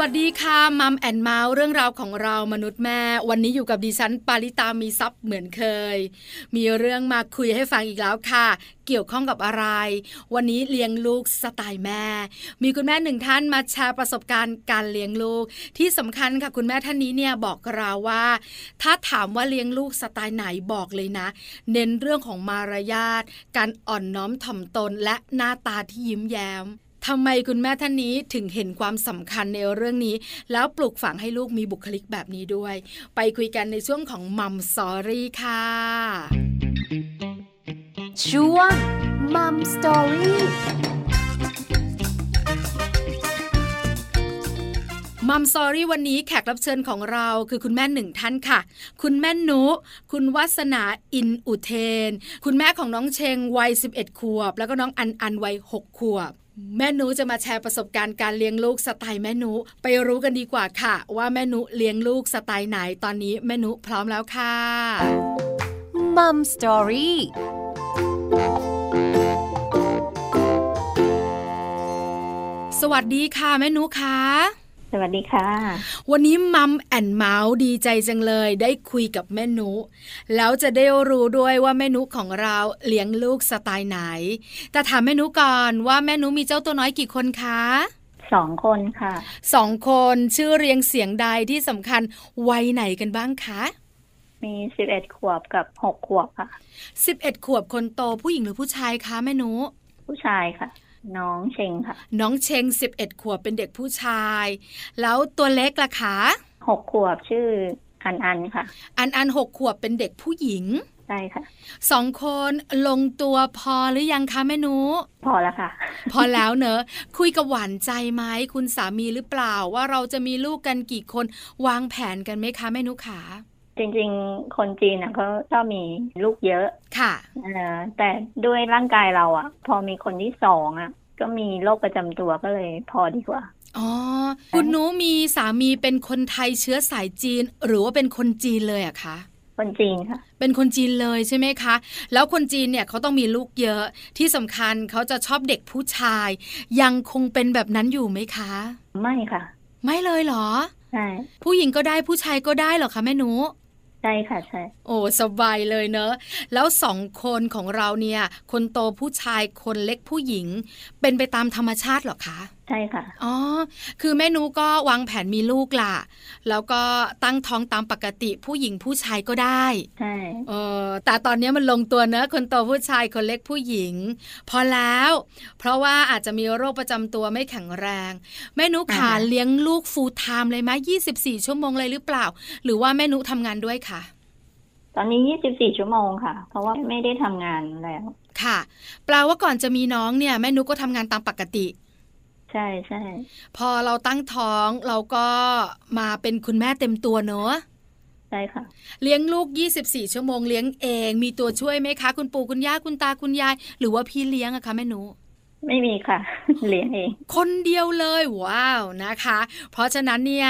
สวัสดีค่ะ Mom and Mouth เรื่องราวของเรามนุษย์แม่ วันนี้อยู่กับดิฉันปาริตามีทรัพย์เหมือนเคย มีเรื่องมาคุยให้ฟังอีกแล้วค่ะ เกี่ยวข้องกับอะไร วันนี้เลี้ยงลูกสไตล์แม่ มีคุณแม่หนึ่งท่านมาแชร์ประสบการณ์การเลี้ยงลูก ที่สำคัญค่ะคุณแม่ท่านนี้เนี่ยบอกเราว่า ถ้าถามว่าเลี้ยงลูกสไตล์ไหนบอกเลยนะ เน้นเรื่องของมารยาทการอ่อนน้อมถ่อมตนและหน้าตาที่ยิ้มแย้ม ทำไมคุณแม่ท่านนี้ถึงเห็นความสำคัญในเรื่องนี้ แล้วปลูกฝังให้ลูกมีบุคลิกแบบนี้ด้วย ไปคุยกันในช่วงของ Mom Story ค่ะช่วง Mom Story Mom Story วันนี้แขกรับเชิญของเราคือคุณแม่หนึ่งท่านค่ะ คุณแม่นุ คุณวัสนาอินอุเทน คุณแม่ของน้องเชงวัย 11 ขวบ แล้วก็น้องอันอันวัย 6 ขวบ แม่นูจะมาแชร์ประสบการณ์การเลี้ยงลูกสไตล์แม่นูไปรู้กันดีกว่าค่ะ ว่าแม่นูเลี้ยงลูกสไตล์ไหนตอนนี้แม่นูพร้อมแล้วค่ะมัมสตอรี่สวัสดีค่ะแม่นูค่ะ สวัสดีค่ะ วันนี้มัมแอนเมาส์ดีใจจังเลย ได้คุยกับแม่นุ แล้วจะได้รู้ด้วยว่าแม่นุของเราเลี้ยงลูกสไตล์ไหน แต่ถามแม่นุก่อนว่าแม่นุมีเจ้าตัวน้อยกี่คนคะสองคนค่ะสองคนชื่อเรียงเสียงใดที่สำคัญวัยไหนกันบ้างคะ มีสิบเอ็ดขวบกับหกขวบค่ะสิบเอ็ดขวบคนโตผู้หญิงหรือผู้ชายคะแม่นุ ผู้ชายค่ะ น้องเชงค่ะ น้องเชงสิบเอ็ดขวบเป็นเด็กผู้ชาย แล้วตัวเล็กล่ะคะหกขวบชื่ออันอันค่ะ อันอันหกขวบเป็นเด็กผู้หญิงใช่ค่ะสองคนลงตัวพอหรือยังคะแม่นุพอแล้วค่ะ พอแล้วเนอะคุยกับหวานใจไหมคุณสามีหรือเปล่า ว่าเราจะมีลูกกันกี่คนวางแผนกันไหมคะแม่นุขา จริง ๆ คนจีนนะเขาชอบมีลูกเยอะ ค่ะแต่ด้วยร่างกายเราอะพอมีคนที่สองอะก็มีโรคประจำตัวก็เลยพอดีกว่าอ๋อ คุณนุมีสามีเป็นคนไทยเชื้อสายจีน หรือว่าเป็นคนจีนเลยอะคะคนจีนค่ะ เป็นคนจีนเลยใช่ไหมคะ แล้วคนจีนเนี่ยเขาต้องมีลูกเยอะที่สำคัญเขาจะชอบเด็กผู้ชาย ยังคงเป็นแบบนั้นอยู่ไหมคะ ไม่ค่ะ ไม่เลยเหรอใช่ผู้หญิงก็ได้ผู้ชายก็ได้เหรอคะแม่นุ ใช่ค่ะใช่โอ้สบายเลยเนอะแล้วสองคนของเราเนี่ย คนโตผู้ชายคนเล็กผู้หญิง เป็นไปตามธรรมชาติหรอคะ ใช่ค่ะ อ๋อ คือแม่นูก็วางแผนมีลูกล่ะ แล้วก็ตั้งท้องตามปกติผู้หญิงผู้ชายก็ได้ ใช่ เออแต่ตอนนี้มันลงตัวเนอะคนโตผู้ชายคนเล็กผู้หญิง พอแล้ว เพราะว่าอาจจะมีโรคประจำตัวไม่แข็งแรง แม่นุขาเลี้ยงลูกฟูลไทม์เลยไหมยี่สิบสี่ชั่วโมงเลยหรือเปล่า หรือว่าแม่นุทำงานด้วยค่ะ ตอนนี้ยี่สิบสี่ชั่วโมงค่ะ เพราะว่าไม่ได้ทำงานแล้ว ค่ะ แปลว่าก่อนจะมีน้องเนี่ย แม่นุก็ทำงานตามปกติ ใช่ใช่พอเราตั้งท้องเราก็มาเป็นคุณแม่เต็มตัวเนอะใช่ค่ะ เลี้ยงลูก 24 ชั่วโมงเลี้ยงเอง มีตัวช่วยไหมคะ คุณปู่คุณย่าคุณตาคุณยาย หรือว่าพี่เลี้ยงอะคะแม่หนูไม่มีค่ะ เลี้ยงเอง คนเดียวเลยว้าวนะคะ เพราะฉะนั้นเนี่ย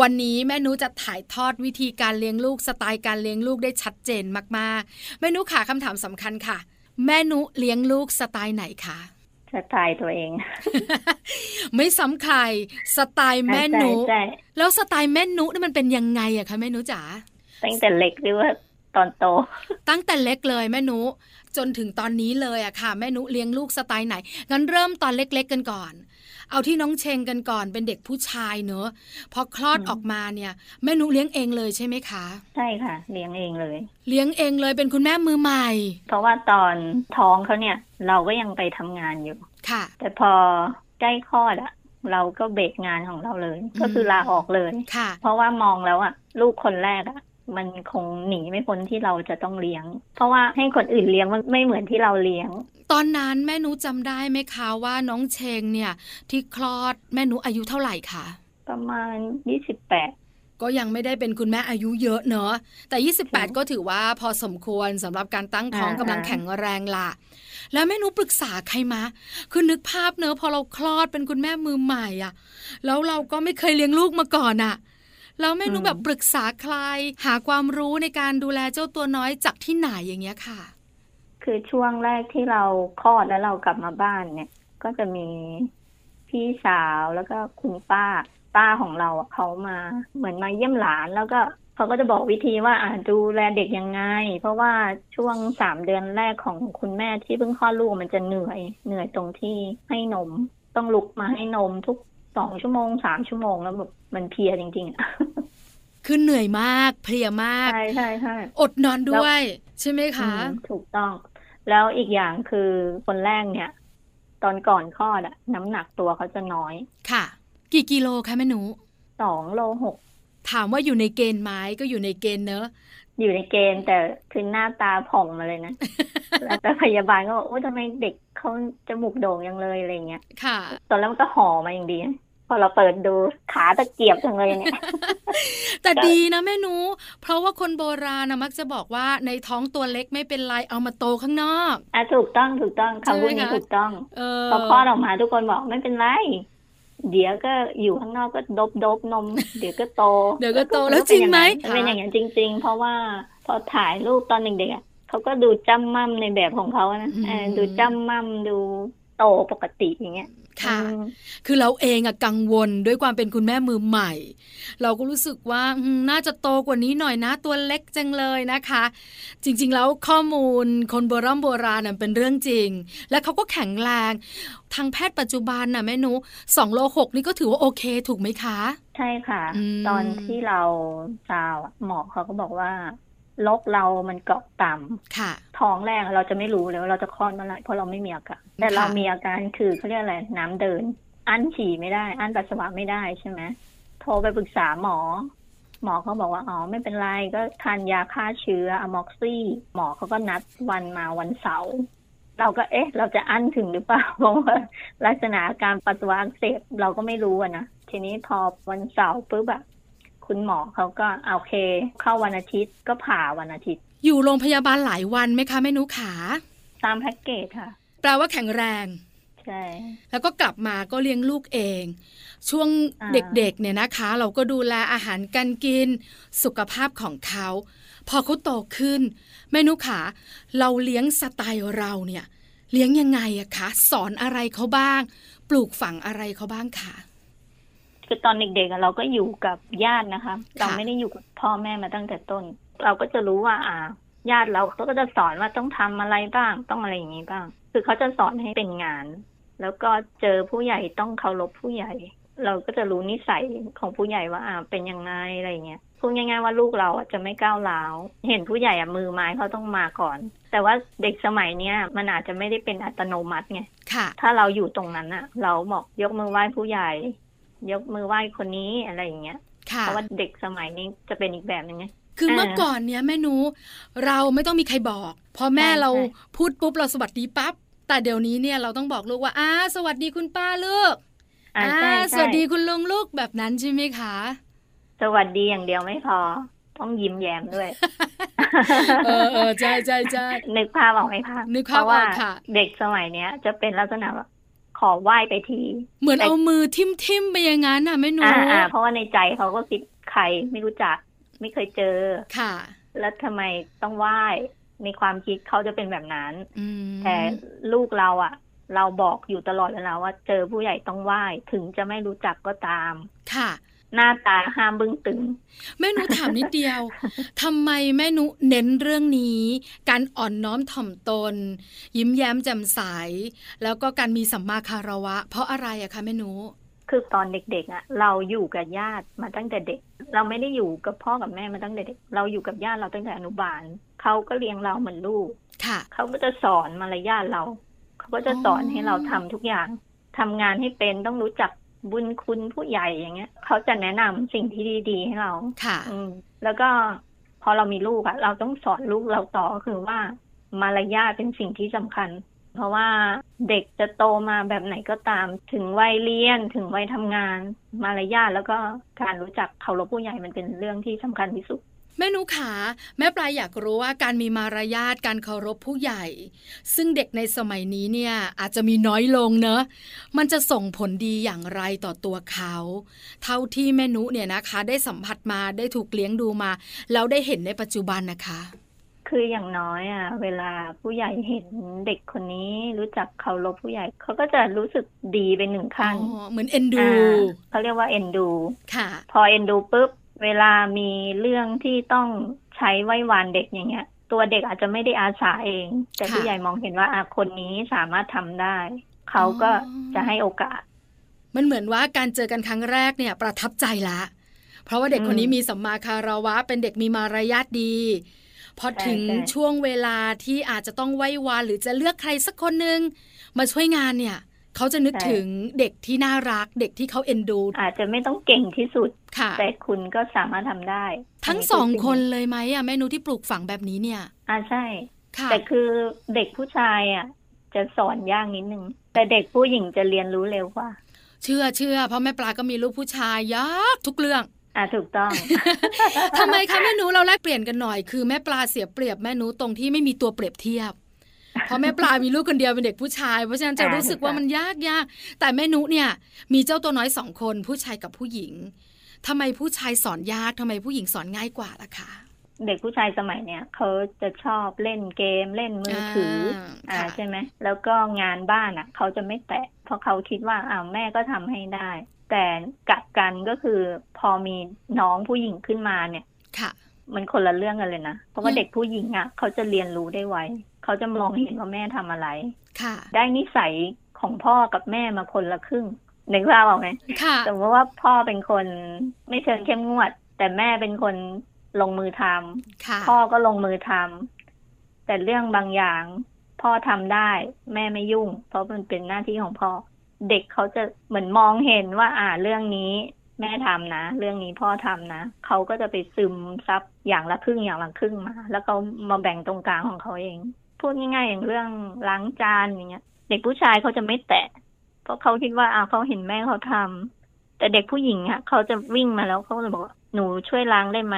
วันนี้แม่นุจะถ่ายทอดวิธีการเลี้ยงลูกสไตล์การเลี้ยงลูกได้ชัดเจนมากๆ แม่นุขาคำถามสำคัญค่ะ แม่นุเลี้ยงลูกสไตล์ไหนคะ สไตล์ตัวเอง ไม่ซ้ำใครสไตล์แม่นุแล้วสไตล์แม่นุนี่มันเป็นยังไงอะคะแม่นุจ๋าตั้งแต่เล็กหรือว่าตอนโต ตั้งแต่เล็กเลยแม่นุจนถึงตอนนี้เลยอะค่ะ แม่นุเลี้ยงลูกสไตล์ไหนงั้นเริ่มตอนเล็ก ๆกันก่อน เอาที่น้องเชงกันก่อนเป็นเด็กผู้ชายเนอะพอคลอดออกมาเนี่ยแม่นุเลี้ยงเองเลยใช่ไหมคะ ใช่ค่ะ เลี้ยงเองเลย เลี้ยงเองเลยเป็นคุณแม่มือใหม่ เพราะว่าตอนท้องเขาเนี่ย เราก็ยังไปทำงานอยู่ค่ะ แต่พอใกล้คลอดอะเราก็เบรกงานของเราเลย ก็คือลาออกเลยค่ะ เพราะว่ามองแล้วอะลูกคนแรกอะ มันคงหนีไม่พ้นที่เราจะต้องเลี้ยง เพราะว่าให้คนอื่นเลี้ยงมันไม่เหมือนที่เราเลี้ยง ตอนนั้นแม่นุจำได้ไหมคะว่าน้องเชงเนี่ย ที่คลอดแม่นุอายุเท่าไหร่คะประมาณยี่สิบแปดก็ยังไม่ได้เป็นคุณแม่อายุเยอะเนอะแต่ 28 ก็ถือว่าพอสมควรสำหรับการตั้งท้องกำลังแข็งแรงล่ะแล้วแม่นุปรึกษาใครมา คือนึกภาพเนอะพอเราคลอดเป็นคุณแม่มือใหม่อะแล้วเราก็ไม่เคยเลี้ยงลูกมาก่อนอะ แล้วแม่นุแบบปรึกษาใคร หาความรู้ในการดูแลเจ้าตัวน้อยจากที่ไหนอย่างเงี้ยค่ะคืคือช่วงแรกที่เราคลอดแล้วเรากลับมาบ้านเนี่ย ก็จะมีพี่สาวแล้วก็คุณป้าป้าของเราอะเขามา เหมือนมาเยี่ยมหลานแล้วก็เขาก็จะบอกวิธีว่าอ่าดูแลเด็กยังไง เพราะว่าช่วงสามเดือนแรกของคุณแม่ที่เพิ่งคลอดลูกมันจะเหนื่อย เหนื่อยตรงที่ให้นม ต้องลุกมาให้นมทุก สองชั่วโมงสามชั่วโมงแล้วแบบมันเพลียจริงๆอะคือเหนื่อยมากเพลียมากใช่ใช่ใช่อดนอนด้วย ใช่ไหมคะอืมถูกต้อง แล้วอีกอย่างคือคนแรกเนี่ย ตอนก่อนคลอดอะน้ำหนักตัวเขาจะน้อย ค่ะ กี่กิโลคะแม่หนูสองโลหกถามว่าอยู่ในเกณฑ์ไหมก็อยู่ในเกณฑ์เนอะอยู่ในเกณฑ์แต่คือหน้าตาผ่องมาเลยนะแล้วแต่พยาบาลก็บอกโอ้ทำไมเด็กเขาจมูกโด่งยังเลยอะไรเงี้ยค่ะ ตอนแรกมันก็ห่อมาอย่างดีนะ พอเราเปิดดูขาตะเกียบจังเลยเนี่ย แต่ดีนะแม่หนู เพราะว่าคนโบราณนะมักจะบอกว่าในท้องตัวเล็กไม่เป็นไรเอามาโตข้างนอกอะถูกต้องถูกต้องคำพูดใช่ไหมนี้คะถูกต้องเออพอคลอดออกมาทุกคนบอกไม่เป็นไรเดี๋ยวก็อยู่ข้างนอกก็ดบดบนม เดี๋ยวก็โต เดี๋ยวก็โตแล้วจริงไหมเป็นอย่างนั้นจริง ๆ เพราะว่าพอถ่ายรูปตอนเด็กๆอะเขาก็ดูจ้ำม่ำในแบบของเขานะเออดูจ้ำม่ำดูโตปกติอย่างเงี้ย ค่ะอืมคือเราเองอะกังวลด้วยความเป็นคุณแม่มือใหม่ เราก็รู้สึกว่าอืมน่าจะโตกว่านี้หน่อยนะตัวเล็กจังเลยนะคะ จริงๆแล้วข้อมูลคนโบราณโบราณน่ะเป็นเรื่องจริง และเขาก็แข็งแรงทางแพทย์ปัจจุบันน่ะแม่นุสองโลหกนี่ก็ถือว่าโอเคถูกไหมคะ ใช่ค่ะอืมตอนที่เราซาวอะหมอเขาก็บอกว่า ลกเรามันเกาะต่ำค่ะท้องแรกเราจะไม่รู้เลยว่าเราจะคลอดเมื่อไหร่เพราะเราไม่มีอาการแต่เราค่ะมีอาการคือเขาเรียกอะไรน้ำเดิน อั้นฉี่ไม่ได้ อั้นปัสสาวะไม่ได้ใช่ไหมโทรไปปรึกษาหมอ หมอเขาบอกว่าอ๋อไม่เป็นไรก็ทานยาฆ่าเชื้ออะม็อกซี่หมอเขาก็นัดวันมาวันเสาร์เราก็เอ๊ะ เราจะอั้นถึงหรือเปล่าเพราะว่าลักษณะอาการปัสสาวะอักเสบเราก็ไม่รู้อะนะทีนี้พอวันเสาร์ปุ๊บแบบ คุณหมอเขาก็โอเค เข้าวันอาทิตย์ก็ผ่าวันอาทิตย์ อยู่โรงพยาบาลหลายวันไหมคะแม่นุขา ตามแพ็กเกจค่ะ แปลว่าแข็งแรง ใช่ แล้วก็กลับมาก็เลี้ยงลูกเอง ช่วงอ่าเด็กๆเนี่ยนะคะ เราก็ดูแลอาหารการกิน สุขภาพของเขาพอเขาโตขึ้น แม่นุขา เราเลี้ยงสไตล์เราเนี่ย เลี้ยงยังไงอะคะ สอนอะไรเขาบ้าง ปลูกฝังอะไรเขาบ้างคะ คือตอนเด็กๆอะเราก็อยู่กับญาตินะคะ เราไม่ได้อยู่กับพ่อแม่มาตั้งแต่ต้น เราก็จะรู้ว่า อ่า ญาติเราเขาก็จะสอนว่าต้องทำอะไรบ้าง ต้องอะไรอย่างนี้บ้าง คือเขาจะสอนให้เป็นงาน แล้วก็เจอผู้ใหญ่ต้องเคารพผู้ใหญ่ เราก็จะรู้นิสัยของผู้ใหญ่ว่า อ่า เป็นยังไงอะไรอย่างเงี้ยพูดง่ายๆว่าลูกเราอะจะไม่ก้าวร้าว เห็นผู้ใหญ่อะมือไม้เขาต้องมาก่อน แต่ว่าเด็กสมัยเนี้ยมันอาจจะไม่ได้เป็นอัตโนมัติไงค่ะถ้าเราอยู่ตรงนั้นอะเราบอกยกมือไหว้ผู้ใหญ่ ยกมือไหว้คนนี้อะไรอย่างเงี้ยค่ะเพราะว่าเด็กสมัยนี้จะเป็นอีกแบบหนึงไงคือเออเมื่อก่อนเนี้ยแม่นุเราไม่ต้องมีใครบอกพอแม่ใช่เราใช่พูดปุ๊บเราสวัสดีปั๊บแต่เดี๋ยวนี้เนี่ยเราต้องบอกลูกว่าอ้าสวัสดีคุณป้าลูกอ่าอ่าใช่สใช่วัสดีคุณลุงลูกแบบนั้นใช่ไหมคะ สวัสดีอย่างเดียวไม่พอ ต้องยิ้มแย้มด้วย เออเออใช่ใช่ใช่นึกภาพออกไหมคะนึกภาพเพราะว่าออกค่ะ เด็กสมัยเนี้ย จะเป็นลักษณะว่า ขอไหว้ไปที เหมือนแต่เอามือทิ่มทิมๆไปอย่างนั้นน่ะแม่หนูอ่าอ่าเพราะว่าในใจเขาก็คิดใครไม่รู้จัก ไม่เคยเจอค่ะ แล้วทำไมต้องไหว้ในความคิดเขาจะเป็นแบบนั้นอืมแต่ลูกเราอะเราบอกอยู่ตลอดเวลาว่า เจอผู้ใหญ่ต้องไหว้ถึงจะไม่รู้จักก็ตาม ค่ะ หน้าตาห้ามบึ้งตึง แม่หนูถามนิดเดียวทำไมแม่หนูเน้นเรื่องนี้ การอ่อนน้อมถ่อมตน ยิ้มแย้มแจ่มใส แล้วก็การมีสัมมาคารวะ เพราะอะไรอะคะแม่หนูคือตอนเด็กๆอะเราอยู่กับญาติมาตั้งแต่เด็ก เราไม่ได้อยู่กับพ่อกับแม่มาตั้งแต่เด็ก เราอยู่กับญาติเราตั้งแต่อนุบาลเขาก็เลี้ยงเราเหมือนลูกค่ะเขาก็จะสอนมารยาทเรา เขาก็จะสอนอ๋อให้เราทำทุกอย่างทำงานให้เป็นต้องรู้จัก บุญคุณผู้ใหญ่อย่างเงี้ยเขาจะแนะนำสิ่งที่ดีๆ ให้เราค่ะ อืมแล้วก็พอเรามีลูกอะเราต้องสอนลูกเราต่อก็คือว่ามารยาทเป็นสิ่งที่สำคัญ เพราะว่าเด็กจะโตมาแบบไหนก็ตาม ถึงวัยเรียนถึงวัยทำงาน มารยาทแล้วก็การรู้จักเคารพผู้ใหญ่มันเป็นเรื่องที่สำคัญที่สุด แม่หนูขาแม่ปลายอยากรู้ว่าการมีมารยาทการเคารพผู้ใหญ่ ซึ่งเด็กในสมัยนี้เนี่ยอาจจะมีน้อยลงเนอะมันจะส่งผลดีอย่างไรต่อตัวเขา เท่าที่แม่นุเนี่ยนะคะ ได้สัมผัสมาได้ถูกเลี้ยงดูมา แล้วได้เห็นในปัจจุบันนะคะ คืออย่างน้อยอะ เวลาผู้ใหญ่เห็นเด็กคนนี้รู้จักเคารพผู้ใหญ่เขาก็จะรู้สึกดีไปหนึ่งอ๋ขั้นอเหมือนเอ็นดูอ่าเขาเรียกว่าเอ็นดู ค่ะ พอเอ็นดูปุ๊บ เวลามีเรื่องที่ต้องใช้ไหว้วานเด็กอย่างเงี้ย ตัวเด็กอาจจะไม่ได้อาสาเอง แต่ค่ะผู้ใหญ่มองเห็นว่าอะคนนี้สามารถทำได้ เขาก็อ๋อจะให้โอกาส มันเหมือนว่าการเจอกันครั้งแรกเนี่ย ประทับใจละ เพราะว่าเด็กอืมคนนี้มีสัมมาคารวะ เป็นเด็กมีมารยาทดีพอใช่ถึงใช่ช่วงเวลาที่อาจจะต้องไหว้วานหรือจะเลือกใครสักคนหนึ่งมาช่วยงานเนี่ย เขาจะนึกถึงเด็กที่น่ารัก เด็กที่เขาเอ็นดู อาจจะไม่ต้องเก่งที่สุดค่ะแต่คุณก็สามารถทำได้ ทั้งนนี้สองสิ่คนเลยไหมอะแม่นุที่ปลูกฝังแบบนี้เนี่ย อ่าใช่ค่ะแต่คือเด็กผู้ชายอะ จะสอนยากนิดนึงแต่เด็กผู้หญิงจะเรียนรู้เร็วกว่า เชื่อเชื่อเพราะแม่ปลาก็มีลูกผู้ชายยากทุกเรื่องอ่าถูกต้องทำไมคะแม่หนูเราแลกเปลี่ยนกันหน่อยคือแม่ปลาเสียเปรียบแม่หนูตรงที่ไม่มีตัวเปรียบเทียบ เพราะแม่ปลามีลูกคนเดียวเป็นเด็กผู้ชาย เพราะฉะนั้นจะอ่ารู้สึกว่ามันยากยากแต่แม่หนุเนี่ยมีเจ้าตัวน้อยสองคนผู้ชายกับผู้หญิงทำไมผู้ชายสอนยากทำไมผู้หญิงสอนง่ายกว่าล่ะคะเด็กผู้ชายสมัยเนี้ยเขาจะชอบเล่นเกมเล่นมือถืออาอ่าค่ะใช่ไหมแล้วก็งานบ้านอะ เขาจะไม่แตะเพราะเขาคิดว่าอ้าวแม่ก็ทำให้ได้ แต่กลับกันก็คือพอมีน้องผู้หญิงขึ้นมาเนี่ย ค่ะ มันคนละเรื่องกันเลยนะ เพราะว่าอืมเด็กผู้หญิงอะเขาจะเรียนรู้ได้ไว เขาจะมองเห็นว่าแม่ทำอะไร ค่ะ ได้นิสัยของพ่อกับแม่มาคนละครึ่งนึกภาพออกไหมค่ะสมมติว่าพ่อเป็นคนไม่เชิงเข้มงวด แต่แม่เป็นคนลงมือทำค่ะพ่อก็ลงมือทำแต่เรื่องบางอย่าง พ่อทำได้ แม่ไม่ยุ่ง เพราะมันเป็นหน้าที่ของพ่อ เด็กเขาจะเหมือนมองเห็นว่า อ่าเรื่องนี้ แม่ทำนะ เรื่องนี้พ่อทำนะเขาก็จะไปซึมซับอย่างละครึ่งอย่างละครึ่งมา แล้วเขามาแบ่งตรงกลางของเขาเอง พูดง่ายๆอย่างเรื่องล้างจานอย่างเงี้ย เด็กผู้ชายเขาจะไม่แตะ เพราะเขาคิดว่าอ่าเขาเห็นแม่เขาทำแต่เด็กผู้หญิงอะเขาจะวิ่งมาแล้วเขาจะบอกว่าหนูช่วยล้างได้ไหม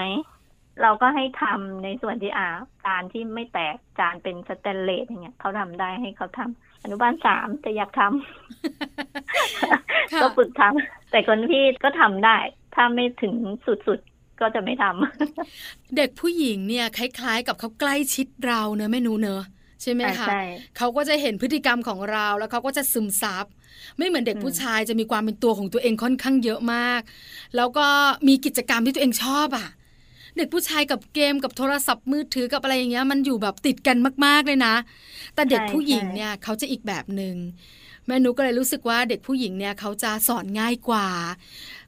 เราก็ให้ทำในส่วนที่อ่าจานที่ไม่แตกจานเป็นสแตนเลสอย่างเงี้ยเขาทำได้ให้เขาทำอนุบาลสามแต่อยากทำค่ะก็ฝึกทำแต่คนพี่ก็ทำได้ ถ้าไม่ถึงสุดๆ ก็จะไม่ทำเด็กผู้หญิงเนี่ยคล้าย ๆ กับเขาใกล้ชิดเราเนอะแม่หนูเนอะใช่ไหมอ่าคะใช่เขาก็จะเห็นพฤติกรรมของเราแล้วเขาก็จะซึมซับไม่เหมือนเด็กอืมผู้ชายจะมีความเป็นตัวของตัวเองค่อนข้างเยอะมาก แล้วก็มีกิจกรรมที่ตัวเองชอบอะเด็กผู้ชายกับเกมกับโทรศัพท์มือถือกับอะไรอย่างเงี้ยมันอยู่แบบติดกันมาก ๆเลยนะ แต่เด็กผู้หญิงเนี่ยเขาจะอีกแบบหนึ่งแม่นุก็เลยรู้สึกว่าเด็กผู้หญิงเนี่ยเขาจะสอนง่ายกว่า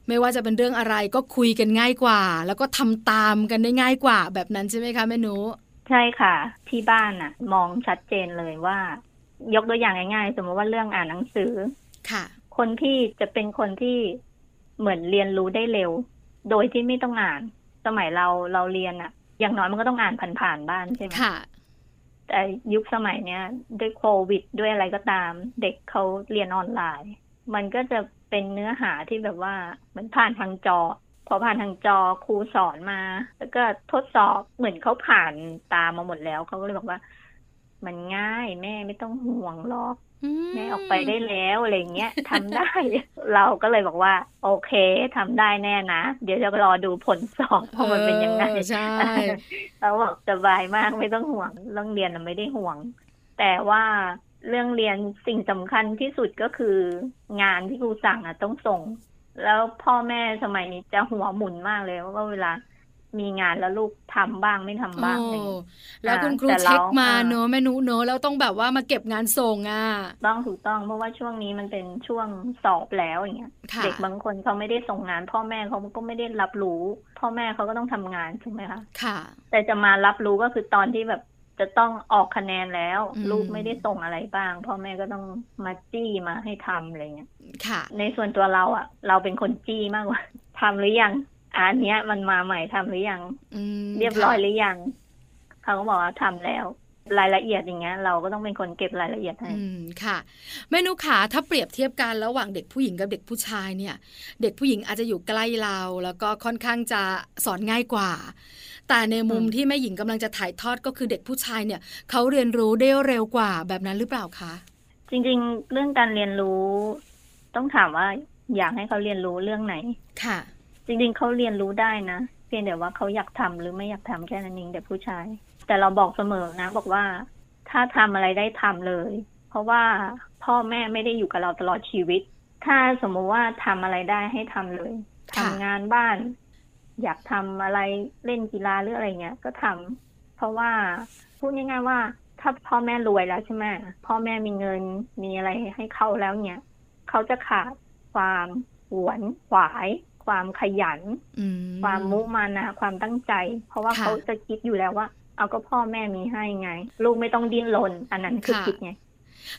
ไม่ว่าจะเป็นเรื่องอะไรก็คุยกันง่ายกว่า แล้วก็ทำตามกันได้ง่ายกว่า แบบนั้นใช่ไหมคะแม่นุใช่ค่ะ ที่บ้านน่ะมองชัดเจนเลยว่า ยกตัวอย่างง่ายๆ สมมติว่าเรื่องอ่านหนังสือค่ะ คนพี่จะเป็นคนที่เหมือนเรียนรู้ได้เร็ว โดยที่ไม่ต้องอ่าน สมัยเราเราเรียนอะอย่างน้อยมันก็ต้องอ่านผ่านๆบ้านใช่ไหมค่ะแต่ยุคสมัยเนี้ยด้วยโควิดด้วยอะไรก็ตาม เด็กเขาเรียนออนไลน์ มันก็จะเป็นเนื้อหาที่แบบว่าเหมือนผ่านทางจอ พอผ่านทางจอครูสอนมา แล้วก็ทดสอบเหมือนเขาผ่านตามมาหมดแล้วเขาก็เลยบอกว่า มันง่ายแม่ไม่ต้องห่วงหรอกแม่ออกไปได้แล้วอะไรอย่างเงี้ยทำได้ เราก็เลยบอกว่า โอเคทำได้แน่นะ เดี๋ยวจะรอดูผลสอบว่ามันเป็นยังไงออใช่เราบอกสบายมากไม่ต้องห่วงเรื่องเรียนน่ะไม่ได้ห่วง แต่ว่า เรื่องเรียนสิ่งสำคัญที่สุดก็คืองานที่ครูสั่งอะต้องส่ง แล้วพ่อแม่สมัยนี้จะหัวหมุนมากเลยว่าเวลามีงานแล้วลูกทำบ้างไม่ทำบ้างอะไรอย่างโอ้เงี้ยแล้วคุณครูแต่เราเช็คมาอ่าเนอะแม่นุเนอะแล้วต้องแบบว่ามาเก็บงานส่งอะต้องถูกต้องเพราะว่าช่วงนี้มันเป็นช่วงสอบแล้วอย่างเงี้ยค่ะเด็กบางคนเขาไม่ได้ส่งงาน พ่อแม่เขาก็ไม่ได้รับรู้ พ่อแม่เขาก็ต้องทำงานถูกไหมคะค่ะ แต่จะมารับรู้ก็คือตอนที่แบบ จะต้องออกคะแนนแล้วอืมลูกไม่ได้ส่งอะไรบ้าง พ่อแม่ก็ต้องมาจี้มาให้ทำอะไรเงี้ยค่ะ ในส่วนตัวเราอะเราเป็นคนจี้มากกว่าทำหรือยังอันเนี้ยมันมาใหม่ทำหรือยังอืมเรียบร้อยหค่ะรือยังเขาก็บอกว่าทำแล้วรายละเอียดอย่างเงี้ยเราก็ต้องเป็นคนเก็บรายละเอียดให้อืมค่ะ แม่นุขาถ้าเปรียบเทียบกันระหว่างเด็กผู้หญิงกับเด็กผู้ชายเนี่ย เด็กผู้หญิงอาจจะอยู่ใกล้เรา แล้วก็ค่อนข้างจะสอนง่ายกว่า แต่ในมุมอืมที่แม่หญิงกำลังจะถ่ายทอดก็คือเด็กผู้ชายเนี่ยเขาเรียนรู้ได้เร็วกว่าแบบนั้นหรือเปล่าคะจริงๆ เรื่องการเรียนรู้ ต้องถามว่าอยากให้เขาเรียนรู้เรื่องไหน ค่ะ จริงๆเขาเรียนรู้ได้นะ เพียงแต่ว่าเขาอยากทำหรือไม่อยากทำแค่นั้นเองเด็กผู้ชาย แต่เราบอกเสมอนะ บอกว่า ถ้าทำอะไรได้ทำเลย เพราะว่าพ่อแม่ไม่ได้อยู่กับเราตลอดชีวิต ถ้าสมมุติว่าทำอะไรได้ให้ทำเลยค่ะทำงานบ้าน อยากทำอะไรเล่นกีฬาหรืออะไรเงี้ย ก็ทำเพราะว่าพูดง่ายๆว่า ถ้าพ่อแม่รวยแล้วใช่ไหมพ่อแม่มีเงินมีอะไรให้เขาแล้วเนี่ยเขาจะขาดความหวนขวาย ความขยันอืมความมุมานะความตั้งใจ เพราะว่าค่ะเขาจะคิดอยู่แล้วว่า เอาก็พ่อแม่มีให้ไง ลูกไม่ต้องดิ้นรนอันนั้นคือค่ะคิดไง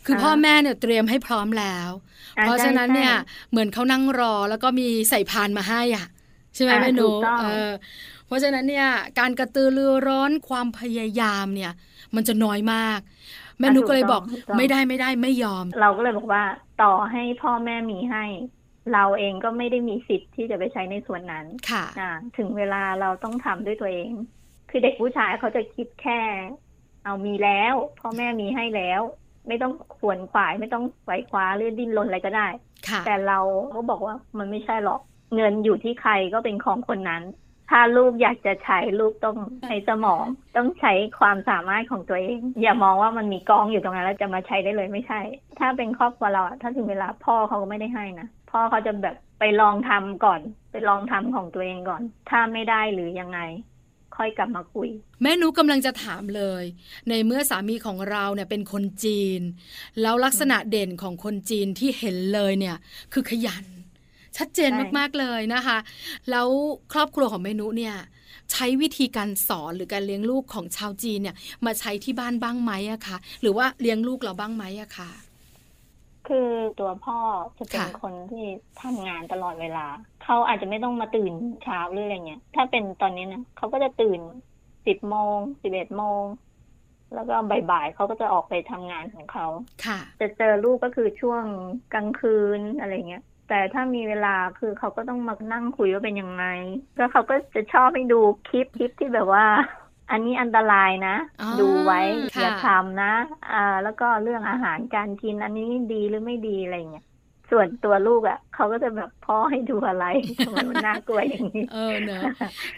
คือพ่อแม่เนี่ยเตรียมให้พร้อมแล้วอ่เพราะฉะนั้นใช่เนี่ยใช่เหมือนเขานั่งรอแล้วก็มีใส่พานมาให้อะ ใช่ไหมอ่าแม่หนูถูกต้องเออเพราะฉะนั้นเนี่ยการกระตือรือร้นความพยายามเนี่ย มันจะน้อยมาก แม่หนูก็เลยบอกถูต้องไม่ได้ไม่ได้ไม่ยอม เราก็เลยบอกว่าต่อให้พ่อแม่มีให้ เราเองก็ไม่ได้มีสิทธิ์ที่จะไปใช้ในส่วนนั้นค่ะอ่าถึงเวลาเราต้องทำด้วยตัวเอง คือเด็กผู้ชายเขาจะคิดแค่ เอามีแล้วพ่อแม่มีให้แล้วไม่ต้องขวนขวายไม่ต้องไขวคว้าหรือดิ้นรนอะไรก็ได้ค่ะแต่เราก็บอกว่ามันไม่ใช่หรอก เงินอยู่ที่ใครก็เป็นของคนนั้น ถ้าลูกอยากจะใช้ลูกต้องใช้สมอง ต้องใช้ความสามารถของตัวเอง อย่ามองว่ามันมีกองอยู่ตรงนั้นแล้วจะมาใช้ได้เลยไม่ใช่ ถ้าเป็นครอบครัวเราอะถ้าถึงเวลาพ่อเขาก็ไม่ได้ให้นะพ่อเขาจะแบบไปลองทำก่อน ไปลองทำของตัวเองก่อน ถ้าไม่ได้หรือยังไงค่อยกลับมาคุย แม่หนูกำลังจะถามเลย ในเมื่อสามีของเราเนี่ยเป็นคนจีน แล้วลักษณะเด่นของคนจีนที่เห็นเลยเนี่ย คือขยัน ชัดเจนใช่มากๆเลยนะคะ แล้วครอบครัวของแม่หนุเนี่ยใช้วิธีการสอนหรือการเลี้ยงลูกของชาวจีนเนี่ย มาใช้ที่บ้านบ้างไหมอะคะหรือว่าเลี้ยงลูกเราบ้างไหมอะคะคือตัวพ่อจะเป็นค่ะคนที่ทำงานตลอดเวลา เขาอาจจะไม่ต้องมาตื่นเช้าหรืออะไรเงี้ย ถ้าเป็นตอนนี้นะเขาก็จะตื่นสิบโมงสิบเอ็ดโมงแล้วก็บ่ายๆเขาก็จะออกไปทำงานของเขาค่ะจะเจอลูกก็คือช่วงกลางคืนอะไรเงี้ย แต่ถ้ามีเวลาคือเขาก็ต้องมานั่งคุยว่าเป็นยังไง แล้วเขาก็จะชอบให้ดูคลิปคลิปที่แบบว่า อันนี้อันตรายนะอ๋อดูไว้ค่ะอย่าทำนะอ่าแล้วก็เรื่องอาหารการกินอันนี้ดีหรือไม่ดีอะไรเงี้ยส่วนตัวลูกอะเขาก็จะแบบพ่อให้ดูอะไรทำไมมันน่ากลัวอย่างนี้เออเนอะ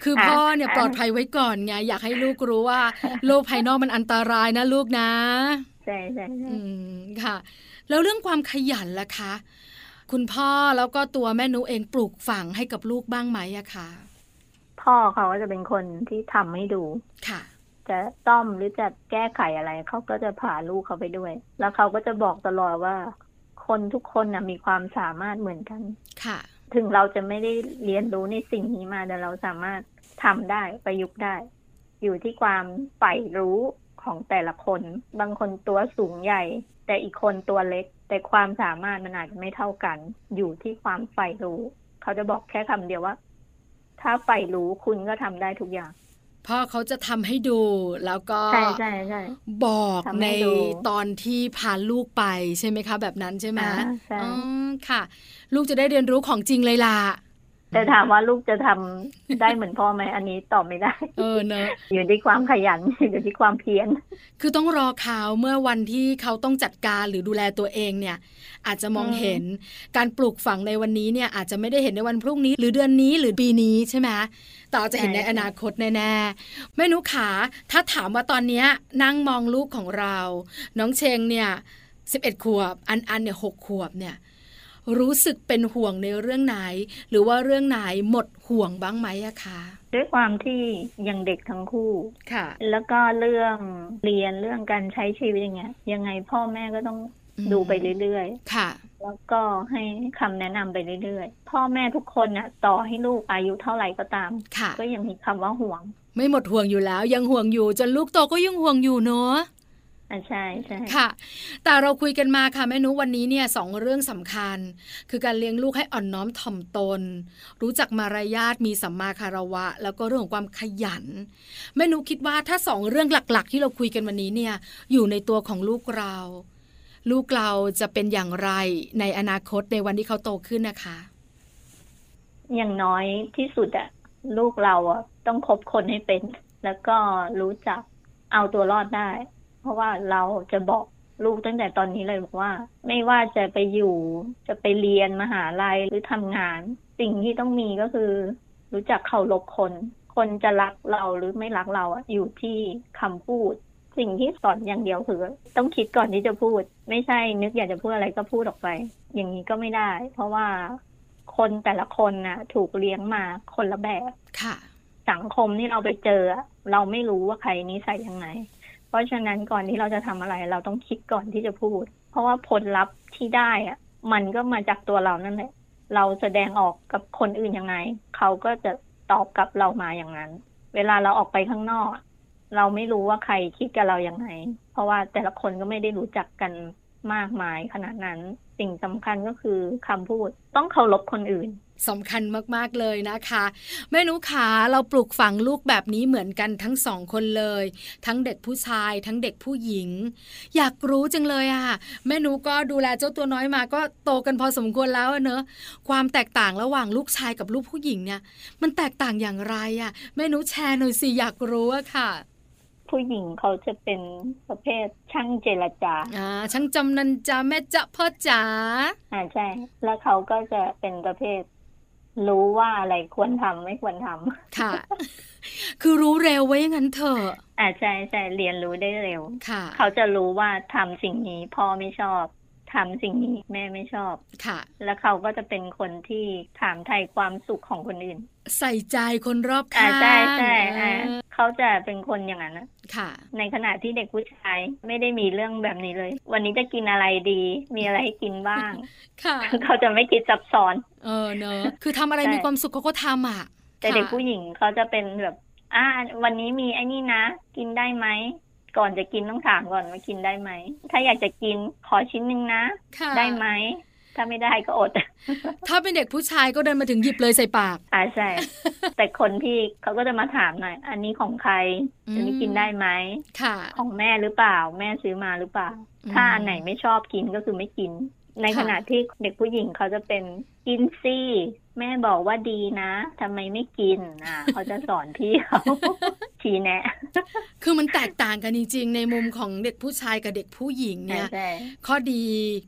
คือพ่อเนี่ยปลอดภัยไว้ก่อนไงอยากให้ลูกรู้ว่า โลกภายนอกมันอันตรายนะลูกนะใช่ใช่ใช่อืมค่ะ แล้วเรื่องความขยันล่ะคะ คุณพ่อแล้วก็ตัวแม่นุเองปลูกฝังให้กับลูกบ้างไหมอะคะพ่อเขาก็จะเป็นคนที่ทำให้ดูค่ะ จะต้อมหรือจะแก้ไขอะไรเขาก็จะพาลูกเขาไปด้วย แล้วเขาก็จะบอกตลอดว่า คนทุกคนนะมีความสามารถเหมือนกันค่ะ ถึงเราจะไม่ได้เรียนรู้ในสิ่งนี้มาแต่เราสามารถทำได้ประยุกต์ได้ อยู่ที่ความใฝ่รู้ของแต่ละคน บางคนตัวสูงใหญ่ แต่อีกคนตัวเล็ก แต่ความสามารถมันอาจจะไม่เท่ากัน อยู่ที่ความใฝ่รู้ เขาจะบอกแค่คำเดียวว่า ถ้าใฝ่รู้คุณก็ทำได้ทุกอย่างพ่อเขาจะทำให้ดูแล้วก็ใช่ใช่ใช่บอกทำให้ในดูตอนที่พาลูกไปใช่ไหมคะ แบบนั้นใช่ไหมอ่าใช่อ๋อค่ะ ลูกจะได้เรียนรู้ของจริงเลยล่ะ แต่ถามว่าลูกจะทำได้เหมือนพ่อไหมอันนี้ตอบไม่ได้ เออเนอะอยู่ที่ความขยันอยู่ที่ความเพียรคือต้องรอเขาเมื่อวันที่เขาต้องจัดการหรือดูแลตัวเองเนี่ย อาจจะมองอืมเห็นการปลูกฝังในวันนี้เนี่ย อาจจะไม่ได้เห็นในวันพรุ่งนี้ หรือเดือนนี้หรือปีนี้ใช่ไหมแต่อาจจะเห็นในอนาคตแน่ๆแม่นุขาถ้าถามว่าตอนเนี้ยนั่งมองลูกของเรา น้องเชงเนี่ยสิบเอ็ดขวบ อันอันเนี่ยหกขวบเนี่ย รู้สึกเป็นห่วงในเรื่องไหน หรือว่าเรื่องไหนหมดห่วงบ้างไหมอะคะด้วยความที่ยังเด็กทั้งคู่ค่ะ แล้วก็เรื่องเรียนเรื่องการใช้ชีวิตอย่างเงี้ยยังไงพ่อแม่ก็ต้องอืมดูไปเรื่อยค่ะๆแล้วก็ให้คำแนะนำไปเรื่อยๆ พ่อแม่ทุกคนน่ะต่อให้ลูกอายุเท่าไหร่ก็ตามค่ะก็ยังมีคำว่าห่วง ไม่หมดห่วงอยู่แล้ว ยังห่วงอยู่จนลูกโตก็ยังห่วงอยู่เนาะอะ ใช่ใช่ค่ะ แต่เราคุยกันมาค่ะแม่นุวันนี้เนี่ยสองเรื่องสำคัญ คือการเลี้ยงลูกให้อ่อนน้อมถ่อมตน รู้จักมารยาทมีสัมมาคารวะ แล้วก็เรื่องของความขยันแม่นุคิดว่าถ้าสองเรื่องหลัก ๆ ที่เราคุยกันวันนี้เนี่ยอยู่ในตัวของลูกเรา ลูกเราจะเป็นอย่างไรในอนาคตในวันที่เขาโตขึ้นนะคะ อย่างน้อยที่สุดอะลูกเราอะต้องคบคนให้เป็น แล้วก็รู้จักเอาตัวรอดได้เพ ราะว่าเราจะบอกลูกตั้งแต่ตอนนี้เลยบอกว่า ไม่ว่าจะไปอยู่จะไปเรียนมหาลัยหรือทำงาน สิ่งที่ต้องมีก็คือ รู้จักเคารพคน คนจะรักเราหรือไม่รักเราอะอยู่ที่คำพูด สิ่งที่สอนอย่างเดียวคือต้องคิดก่อนที่จะพูด ไม่ใช่นึกอยากจะพูดอะไรก็พูดออกไป อย่างนี้ก็ไม่ได้ เพราะว่าคนแต่ละคนน่ะ ถูกเลี้ยงมาคนละแบบค่ะ สังคมที่เราไปเจออะเราไม่รู้ว่าใครนิสัยยังไง เพราะฉะนั้นก่อนที่เราจะทำอะไร เราต้องคิดก่อนที่จะพูด เพราะว่าผลลัพธ์ที่ได้อะมันก็มาจากตัวเรานั่นแหละเราแสดงออกกับคนอื่นยังไง เขาก็จะตอบกลับเรามาอย่างนั้น เวลาเราออกไปข้างนอก เราไม่รู้ว่าใครคิดกับเราอยังไง เพราะว่าแต่ละคนก็ไม่ได้รู้จักกันมากมายขนาดนั้น สิ่งสำคัญก็คือคำพูดต้องเคารพคนอื่น สำคัญมากๆเลยนะคะแม่นุขาเราปลูกฝังลูกแบบนี้เหมือนกันทั้งสองคนเลย ทั้งเด็กผู้ชาย ทั้งเด็กผู้หญิง อยากรู้จังเลยอะแม่นุก็ดูแลเจ้าตัวน้อยมาก็โตกันพอสมควรแล้วอะเนอะความแตกต่างระหว่างลูกชายกับลูกผู้หญิงเนี่ย มันแตกต่างอย่างไรอะแม่นุแชร์หน่อยสิอยากรู้อะค่ะ ผู้หญิงเขาจะเป็นประเภทช่างเจรจาอ่าช่างจำนันจาแม่จะพ่อจ๋าอ่าใช่ แล้วเขาก็จะเป็นประเภท รู้ว่าอะไรควรทำไม่ควรทำค่ะ คือรู้เร็วไว้อย่างนั้นเถอะอ่าใช่ใช่เรียนรู้ได้เร็วค่ะ เขาจะรู้ว่าทำสิ่งนี้พ่อไม่ชอบ ทำสิ่งนี้แม่ไม่ชอบค่ะ แล้วเขาก็จะเป็นคนที่ถามไทยความสุขของคนอื่น ใส่ใจคนรอบอ่าข้างใช่ใช่อ่าเออเขาจะเป็นคนอย่างนั้นนะค่ะ ในขณะที่เด็กผู้ชายไม่ได้มีเรื่องแบบนี้เลย วันนี้จะกินอะไรดี มีอะไรให้กินบ้าง ค่ะ เขาจะไม่คิดซับซ้อน เออเนอะคือทำอะไรใช่มีความสุขเขาก็ทำอะ แต่เด็กค่ะผู้หญิงเขาจะเป็นแบบอ่าวันนี้มีไอ้นี่นะ กินได้ไหม ก่อนจะกินต้องถามก่อนว่ากินได้ไหม ถ้าอยากจะกินขอชิ้นหนึ่งนะค่ะได้ไหม ถ้าไม่ได้ก็อด ถ้าเป็นเด็กผู้ชายก็เดินมาถึงหยิบเลยใส่ปาก อ่าใช่ แต่คนที่เขาก็จะมาถามหน่อย อันนี้ของใครอืมอันนี้กินได้ไหมค่ะ ของแม่หรือเปล่า แม่ซื้อมาหรือเปล่าอืมถ้าอันไหนไม่ชอบกินก็คือไม่กิน ในค่ะขณะที่เด็กผู้หญิงเขาจะเป็น กินซี่แม่บอกว่าดีนะทำไมไม่กินอ่าเขาจะสอนพี่เขาชี้แนะ คือมันแตกต่างกันจริงๆในมุมของเด็กผู้ชายกับเด็กผู้หญิงเนี่ยใช่ข้อดี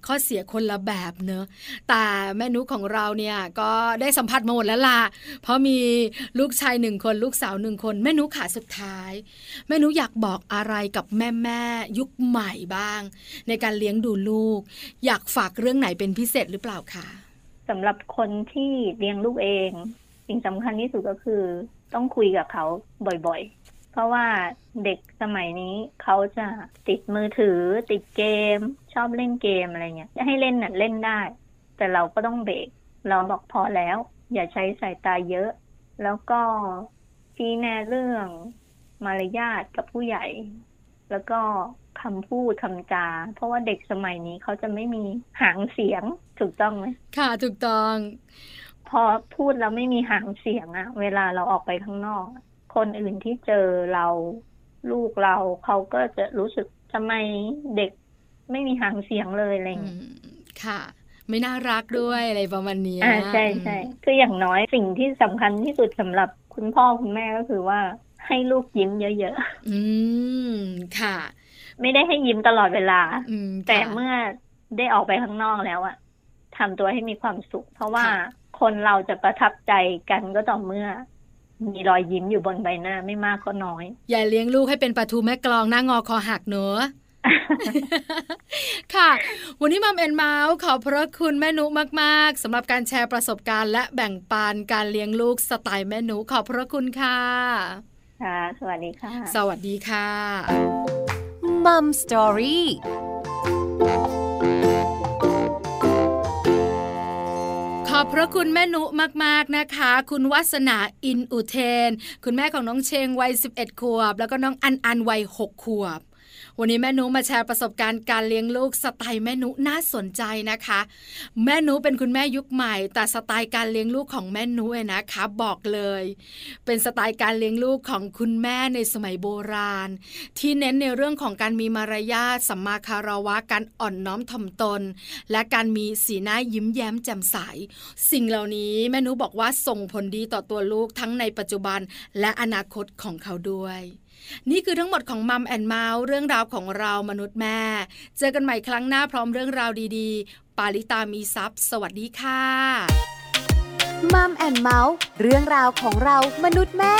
ข้อเสียคนละแบบเนอะแต่แม่นุของเราเนี่ยก็ได้สัมผัสมาหมดแล้วล่ะเพราะมีลูกชายหนึ่งคนลูกสาวหนึ่งคนแม่นุขาสุดท้าย แม่นุอยากบอกอะไรกับแม่แม่ๆยุคใหม่บ้าง ในการเลี้ยงดูลูก อยากฝากเรื่องไหนเป็นพิเศษหรือเปล่าคะ สำหรับคนที่เลี้ยงลูกเอง สิ่งสำคัญที่สุดก็คือต้องคุยกับเขาบ่อยๆ เพราะว่าเด็กสมัยนี้เขาจะติดมือถือ ติดเกม ชอบเล่นเกมอะไรเงี้ยจะให้เล่นน่ะเล่นได้ แต่เราก็ต้องเบรกเราบอกพอแล้ว อย่าใช้สายตาเยอะ แล้วก็ชี้แนะเรื่องมารยาทกับผู้ใหญ่ แล้วก็ คำพูดคำจา เพราะว่าเด็กสมัยนี้เขาจะไม่มีหางเสียงถูกต้องไหมค่ะถูกต้อง พอพูดแล้วไม่มีหางเสียงอะเวลาเราออกไปข้างนอก คนอื่นที่เจอเราลูกเราเขาก็จะรู้สึกทำไมเด็กไม่มีหางเสียงเลยอะไรอย่างอืเงี้ยมค่ะ ไม่น่ารักด้วยอะไรประมาณนี้อ่าใช่ใช่คืออย่างน้อยสิ่งที่สำคัญที่สุดสำหรับคุณพ่อคุณแม่ก็คือว่าให้ลูกยิ้มเยอะอืม ค่ะๆ ไม่ได้ให้ยิ้มตลอดเวลาอืมแต่ค่ะเมื่อได้ออกไปข้างนอกแล้วอะทำตัวให้มีความสุข เพราะว่าค่ะคนเราจะประทับใจกันก็ต่อเมื่อ มีรอยยิ้มอยู่บนใบหน้าไม่มากก็น้อย อย่าเลี้ยงลูกให้เป็นปลาทูแม่กลองหน้างอคอหักเนอะค่ะ วันนี้มัมแอนเมาส์ขอบพระคุณแม่นุมากๆสำหรับการแชร์ประสบการณ์ และแบ่งปันการเลี้ยงลูกสไตล์แม่นุขอบพระคุณค่ะค่ะ สวัสดีค่ะ สวัสดีค่ะ มัมสตอรี่ขอบพระคุณแม่นุมาก ๆ นะคะ คุณวัสนาอินอุเทน คุณแม่ของน้องเชงวัย 11 ขวบ แล้วก็น้องอันอันวัย 6 ขวบ วันนี้แม่นุมาแชร์ประสบการณ์การเลี้ยงลูกสไตล์แม่นุน่าสนใจนะคะ แม่นุเป็นคุณแม่ยุคใหม่ แต่สไตล์การเลี้ยงลูกของแม่นุเน่ยนะคะบอกเลย เป็นสไตล์การเลี้ยงลูกของคุณแม่ในสมัยโบราณ ที่เน้นในเรื่องของการมีมารยาทสัมมาคารวะการอ่อนน้อมถ่อมตน และการมีสีหน้ายิ้มแย้มแจ่มใส สิ่งเหล่านี้แม่นุบอกว่าส่งผลดีต่อตัวลูกทั้งในปัจจุบันและอนาคตของเขาด้วย นี่คือทั้งหมดของ Mom and Mouth เรื่องราวของเรามนุษย์แม่ เจอกันใหม่ครั้งหน้าพร้อมเรื่องราวดีๆ ปาลิตามีทรัพย์สวัสดีค่ะมัมแอนเมาส์เรื่องราวของเรามนุษย์แม่